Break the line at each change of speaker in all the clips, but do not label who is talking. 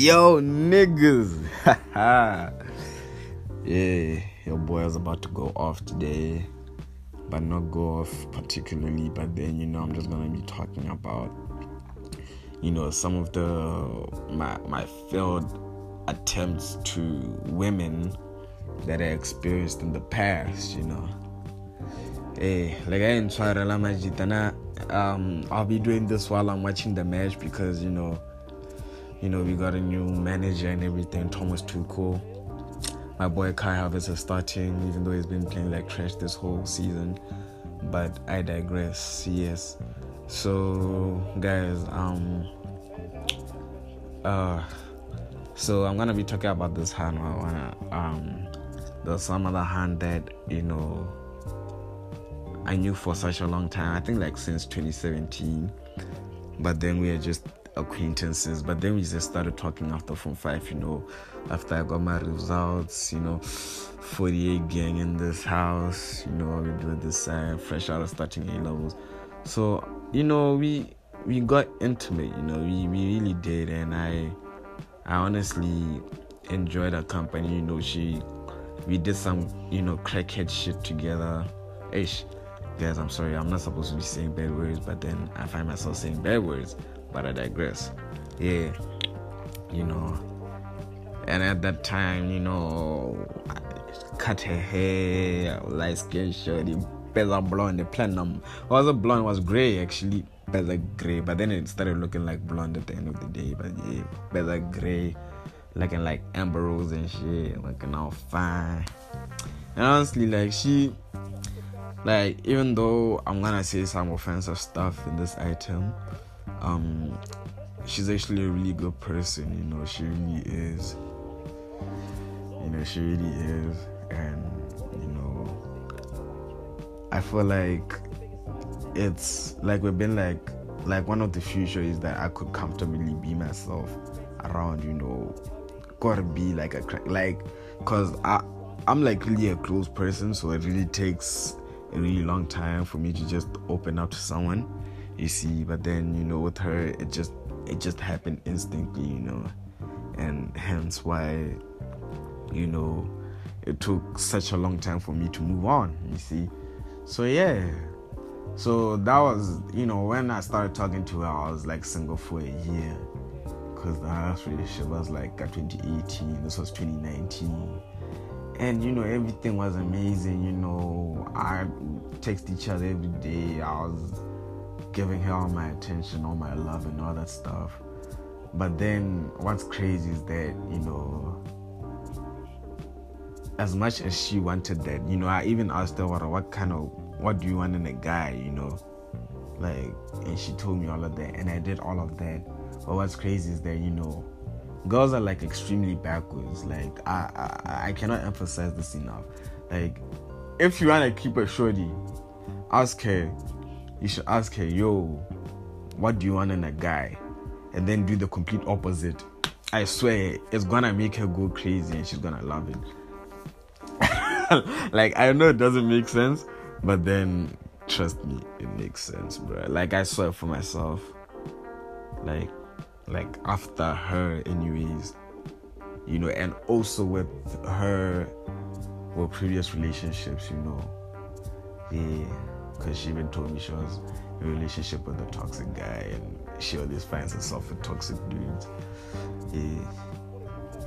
Yo, niggas. yeah, your boy is about to go off today, but not go off particularly. But then, you know, I'm just gonna be talking about, you know, some of the my my failed attempts to women that I experienced in the past. You know. Hey, like I ain't trying to um I'll be doing this while I'm watching the match because you know you know, we got a new manager and everything. Thomas Tuchel. My boy Kai Havertz is starting, even though he's been playing like trash this whole season. But I digress. Yes. So, guys, um, uh, so I'm gonna be talking about this hand. I wanna, um, there's some other hand that you know I knew for such a long time. I think like since 2017. But then we are just acquaintances. But then we just started talking after Form 5, you know, after I got my results, you know, 48 gang in this house, you know, we doing this uh, fresh out of starting A levels. So, you know, we we got intimate, you know, we, we really did and I I honestly enjoyed her company, you know, she we did some, you know, crackhead shit together. Ish. Guys, I'm sorry, I'm not supposed to be saying bad words, but then I find myself saying bad words but I digress. Yeah, you know, and at that time, you know, I cut her hair, light skin shorty, better blonde, the platinum. Wasn't blonde, was gray actually, better gray, but then it started looking like blonde at the end of the day. But yeah, better gray, looking like Amber Rose and shit, looking all fine. And honestly, like she, like even though I'm gonna say some offensive stuff in this item, um she's actually a really good person you know she really is. You know she really is. And you know i feel like it's like we've been like like one of the few shows that i could comfortably be myself around you know. Gotta be like a like because i i'm like really a close person so it really takes a really long time for me to just open up to someone you see but then you know with her it just it just happened instantly you know. And hence why you know it took such a long time for me to move on you see. So yeah. So that was you know when i started talking to her i was like single for a year. Because the last relationship was like uh, 2018 this was 2019 and you know everything was amazing you know. I text each other every day. I was giving her all my attention, all my love, and all that stuff. But then what's crazy is that, you know, as much as she wanted that, you know, I even asked her what what kind of what do you want in a guy, you know? Like and she told me all of that and I did all of that. But what's crazy is that, you know, girls are like extremely backwards. Like I I, I cannot emphasize this enough. Like if you wanna keep a shorty, ask her you should ask her, yo, what do you want in a guy? And then do the complete opposite. I swear, it's gonna make her go crazy and she's gonna love it. like, I know it doesn't make sense, but then trust me, it makes sense, bro. Like, I saw it for myself. Like, like after her, anyways, you know, and also with her, with previous relationships, you know, yeah because she even told me she was in a relationship with a toxic guy and she always finds herself with toxic dudes. Yeah.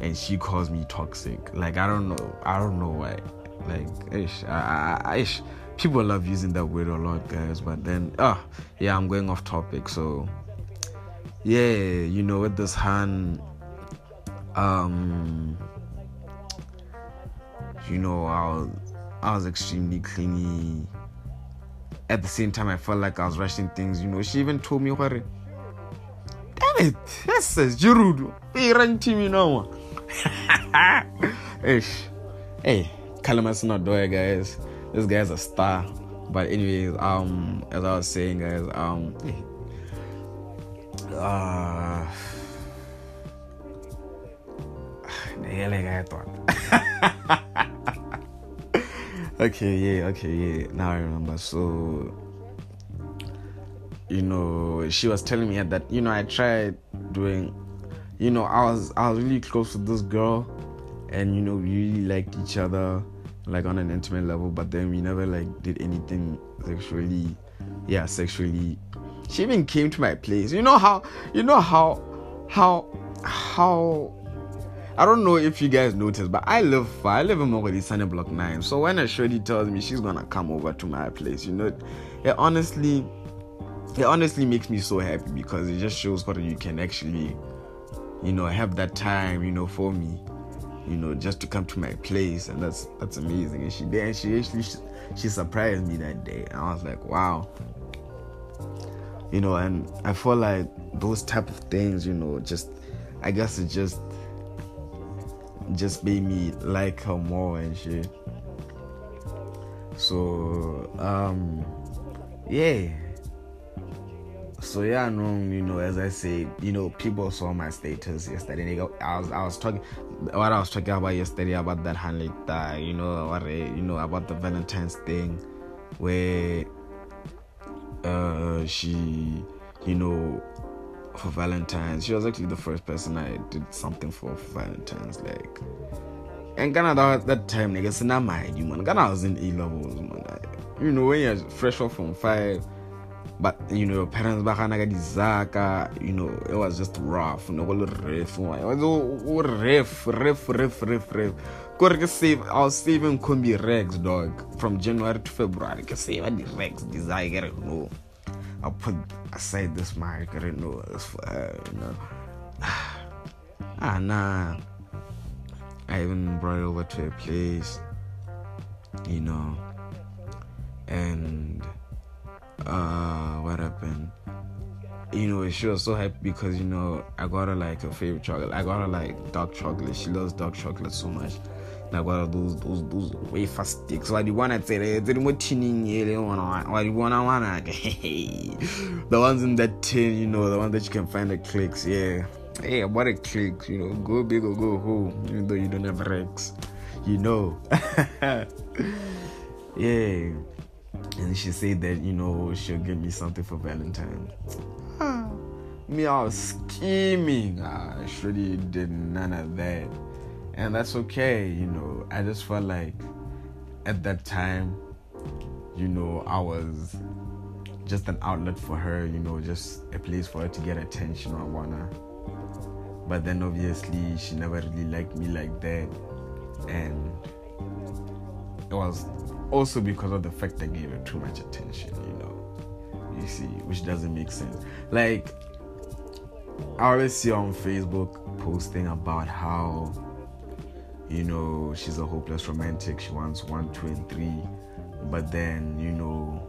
And she calls me toxic. Like I don't know. I don't know why. Like ish. I, I, ish. People love using that word a lot, guys. But then, ah, oh, yeah, I'm going off topic. So, yeah, you know, with this hand, um, you know, I was, I was extremely clingy at the same time, I felt like I was rushing things. You know, she even told me, "What? Damn it, this is Giroud. Be renting me now." Ish. Hey, Kalamas not there, guys. This guy's a star. But anyways, um, as I was saying, guys, um, uh, the hell I thought. Okay, yeah, okay, yeah. Now I remember. So, you know, she was telling me that, you know, I tried doing you know, I was I was really close with this girl, and you know, we really liked each other, like on an intimate level. But then we never like did anything sexually, yeah, sexually. She even came to my place. You know how, you know how, how, how. I don't know if you guys noticed, but I live far. I live in Mogodi Sunny Block 9. So when a shorty tells me she's gonna come over to my place, you know, it honestly it honestly makes me so happy because it just shows what you can actually you know have that time you know for me you know just to come to my place and that's that's amazing and she did she actually she, she surprised me that day and i was like wow you know and i feel like those type of things you know just i guess it just just made me like her more and shit so um yeah so yeah, no, you know, as I said, you know, people saw my status yesterday. I was, I was talking, what I was talking about yesterday about that Hanlita, you know, what, you know, about the Valentine's thing, where, uh, she, you know, for Valentine's, she was actually the first person I did something for, for Valentine's, like. And Ghana that, that time, nigga, it's not my idea, man. Ghana was in A levels, man. You know, when you're fresh off from five but you know your parents ba gana ka dizaka you know it was just rough no go ref it was all ref ref ref ref kore ke save i was saving combi regs dog from january to february ke save the regs desire it no i put aside this mark get it no this for her you know. Ah nah. I even brought it over to a place you know. And uh what happened? You know she was so happy because you know i got her like a favorite chocolate. I got her like dark chocolate. She loves dark chocolate so much her those wafer sticks. Wanna say the what you wanna wanna the ones in that tin you know the ones that you can find at clicks yeah. Hey what a clicks you know. Go big or go home even though you don't have rex you know. Yeah. And she said that you know she'll give me something for Valentine's. Ah, me, I was scheming. I surely did none of that, and that's okay. You know, I just felt like at that time, you know, I was just an outlet for her. You know, just a place for her to get attention or wanna. But then obviously she never really liked me like that, and it was also because of the fact I gave her too much attention, you know. You see, which doesn't make sense. Like, I always see on Facebook posting about how, you know, she's a hopeless romantic. She wants one, two, and three. But then, you know,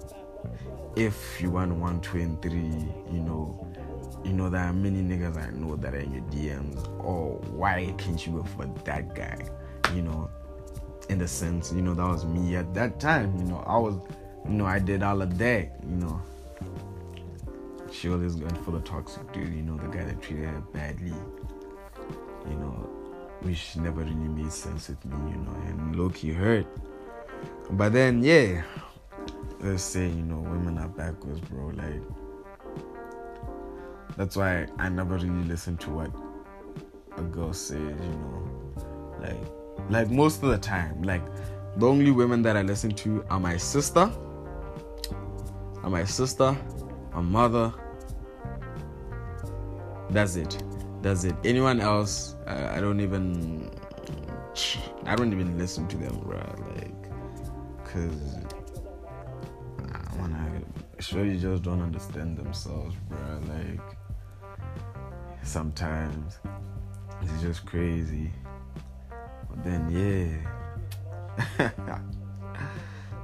if you want one, two, and three, you know, you know, there are many niggas I know that are in your DMs. Oh, why can't you go for that guy? You know, in the sense, you know, that was me at that time. You know, I was, you know, I did all of that. You know, she always going for the toxic dude. You know, the guy that treated her badly. You know, which never really made sense with me. You know, and Loki hurt. But then, yeah, let's say you know, women are backwards, bro. Like. That's why I never really listen to what a girl says, you know. Like like most of the time, like the only women that I listen to are my sister, are my sister, my mother. That's it. That's it. Anyone else, uh, I don't even. I don't even listen to them, bro. Like, cause I wanna. Just don't understand themselves, bro. Like, sometimes it's just crazy. But then yeah.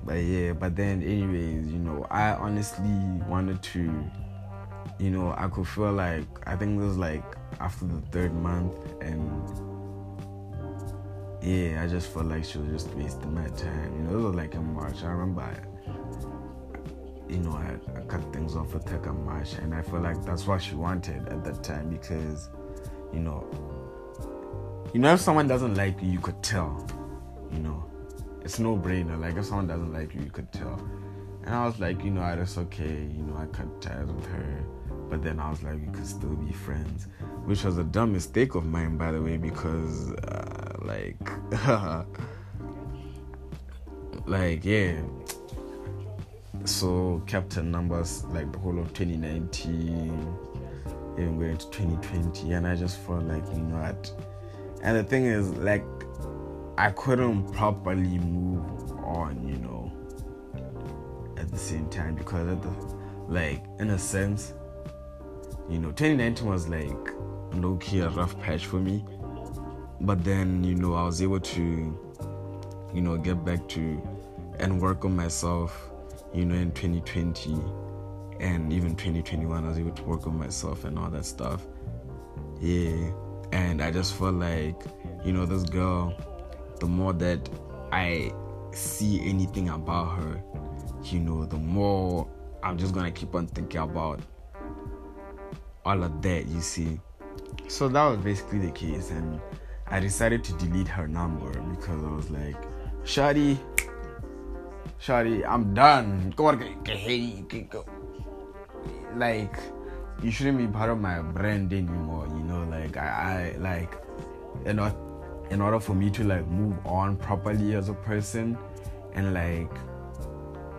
but yeah, but then anyways, you know, I honestly wanted to you know, I could feel like I think it was like after the third month and yeah, I just felt like she was just wasting my time. You know, it was like in March. I remember I, you know, I, I, cut things off with her in March and I feel like that's what she wanted at that time because, you know, you know, if someone doesn't like you, you could tell. You know, it's no brainer. Like if someone doesn't like you, you could tell. And I was like, you know, ah, it's okay. You know, I cut ties with her, but then I was like, we could still be friends. which was a dumb mistake of mine, by the way, because uh, like, like yeah. So her numbers like the whole of 2019, even going to 2020, and I just felt like you know what. And the thing is, like, I couldn't properly move on, you know, at the same time because the like in a sense, you know, 2019 was like low key a rough patch for me. But then, you know, I was able to, you know, get back to and work on myself, you know, in 2020 and even 2021. I was able to work on myself and all that stuff. Yeah. And I just felt like, you know, this girl, the more that I see anything about her, you know, the more I'm just gonna keep on thinking about all of that, you see. So that was basically the case, and I decided to delete her number because I was like, Shadi, Shadi, I'm done. Like, you shouldn't be part of my brand anymore, you know, like I, I like you know in order for me to like move on properly as a person and like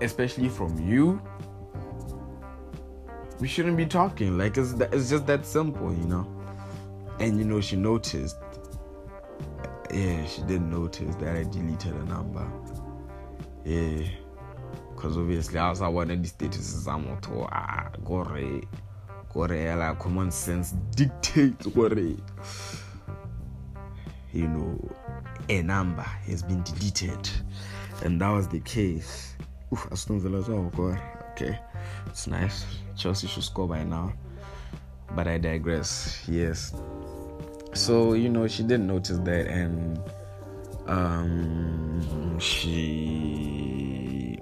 especially from you we shouldn't be talking like it's, it's just that simple you know and you know she noticed yeah she did notice that i deleted a number yeah because obviously i was one of the statuses i'm to ah gore gore like common sense dictates gore you know, a number has been deleted. And that was the case. Oof, Aston Villa as well, God. Okay, it's nice. Chelsea should score by now. But I digress. Yes. So, you know, she didn't notice that and um she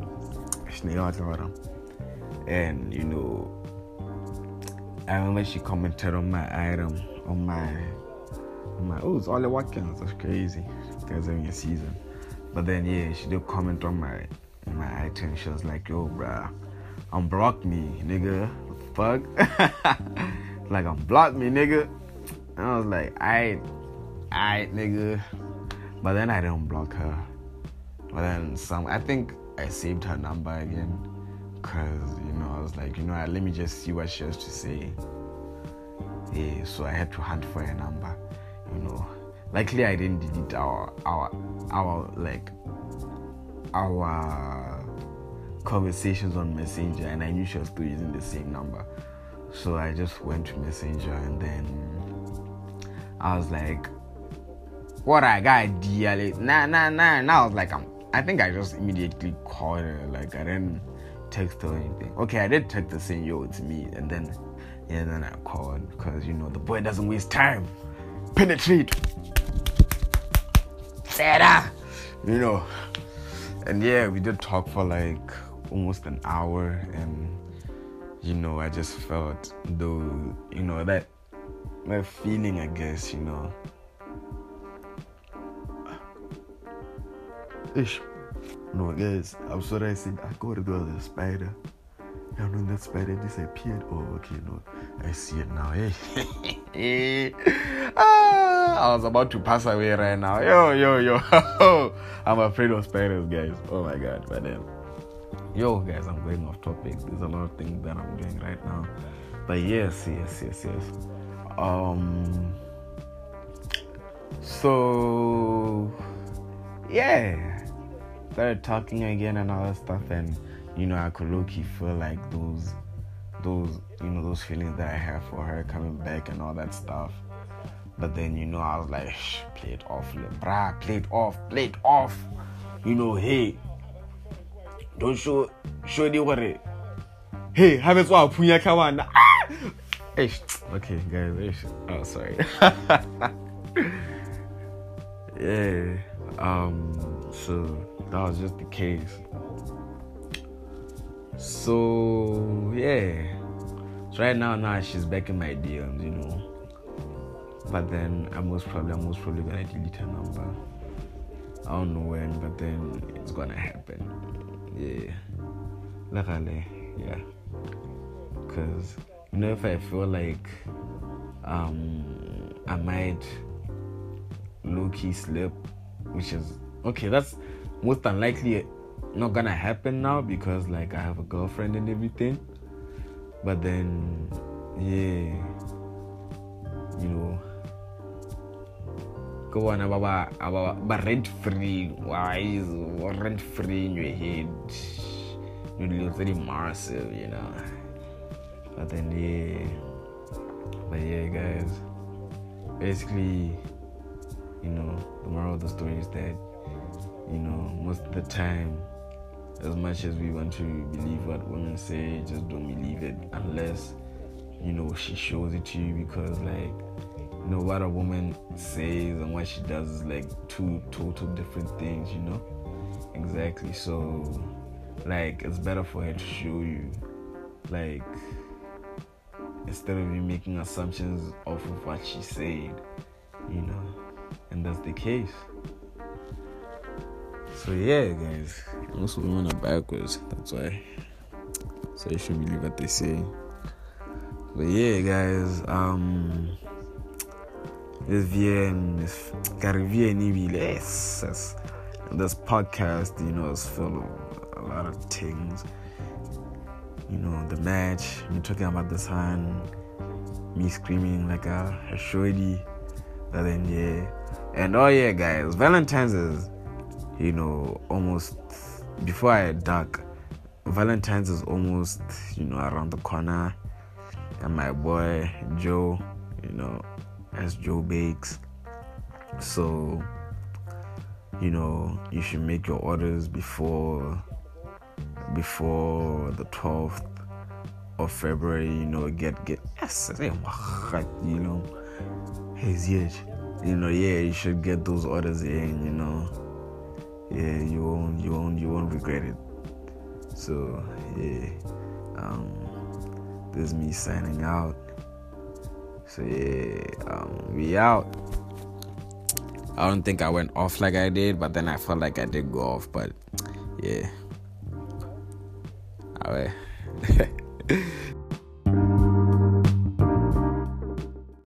and you know I remember she commented on my item on my I'm like, oh, it's Ollie Watkins. That's crazy. Guy's having a season. But then, yeah, she did comment on my my item. She was like, yo, bruh, unblock me, nigga. Fuck. like, unblock me, nigga. And I was like, I, I, nigga. But then I didn't block her. But then some, I think I saved her number again. Cause, you know, I was like, you know, let me just see what she has to say. Yeah, so I had to hunt for her number you know likely i didn't delete our our our like our conversations on messenger and i knew she was still using the same number so i just went to messenger and then i was like what i got deal nah nah nah now i was like i'm i think i just immediately called her like i didn't text or anything okay i did text her saying yo it's me and then yeah then i called because you know the boy doesn't waste time penetrate. Sarah, you know. And yeah, we did talk for like almost an hour, and you know, I just felt though, you know, that that feeling, I guess, you know. Ish. No, guys, I'm sorry I said I gotta go to the spider. Yeah, no, that spider disappeared. Oh, okay, no, I see it now. Hey, ah, I was about to pass away right now. Yo, yo, yo. I'm afraid of spiders, guys. Oh my god, but then, yo, guys, I'm going off topic. There's a lot of things that I'm doing right now, but yes, yes, yes, yes. Um, so yeah, started talking again and all that stuff and you know, I could low key feel like those, those, you know, those feelings that I have for her coming back and all that stuff. But then, you know, I was like, Shh, play it off, brah, play it off, play it off. You know, hey, don't show, show the worry. Hey, have it all, punya kawan. Ah! Okay, guys, oh, sorry. yeah, um, so that was just the case. So yeah. So right now now she's back in my DMs, you know. But then I'm most probably I'm most probably gonna delete her number. I don't know when, but then it's gonna happen. Yeah. luckily, yeah. Cause you know if I feel like um, I might low key slip, which is okay. That's most unlikely not gonna happen now because like I have a girlfriend and everything. But then, yeah, you know, go on about about rent free. Why is rent free in your head? You look very massive, you know. But then, yeah, but yeah, guys, basically, you know, the moral of the story is that you know most of the time as much as we want to believe what women say, just don't believe it unless you know she shows it to you because like you know what a woman says and what she does is like two total different things, you know? Exactly. So like it's better for her to show you like instead of you making assumptions off of what she said, you know. And that's the case. So yeah, guys. Also, women are backwards. That's why. So you should believe what they say. But yeah, guys. Um, this this VN yes, this podcast, you know, is full of a lot of things. You know, the match, me talking about the sun, me screaming like a, a shorty. But then yeah, and oh yeah, guys, Valentine's is you know, almost before I dark, Valentine's is almost, you know, around the corner. And my boy Joe, you know, as Joe Bakes. So, you know, you should make your orders before before the 12th of February, you know, get get yes, you know, you know, yeah, you should get those orders in, you know yeah, you won't, you won't, you won't regret it. So yeah, um, this is me signing out. So yeah, um, we out. I don't think I went off like I did, but then I felt like I did go off. But yeah, alright.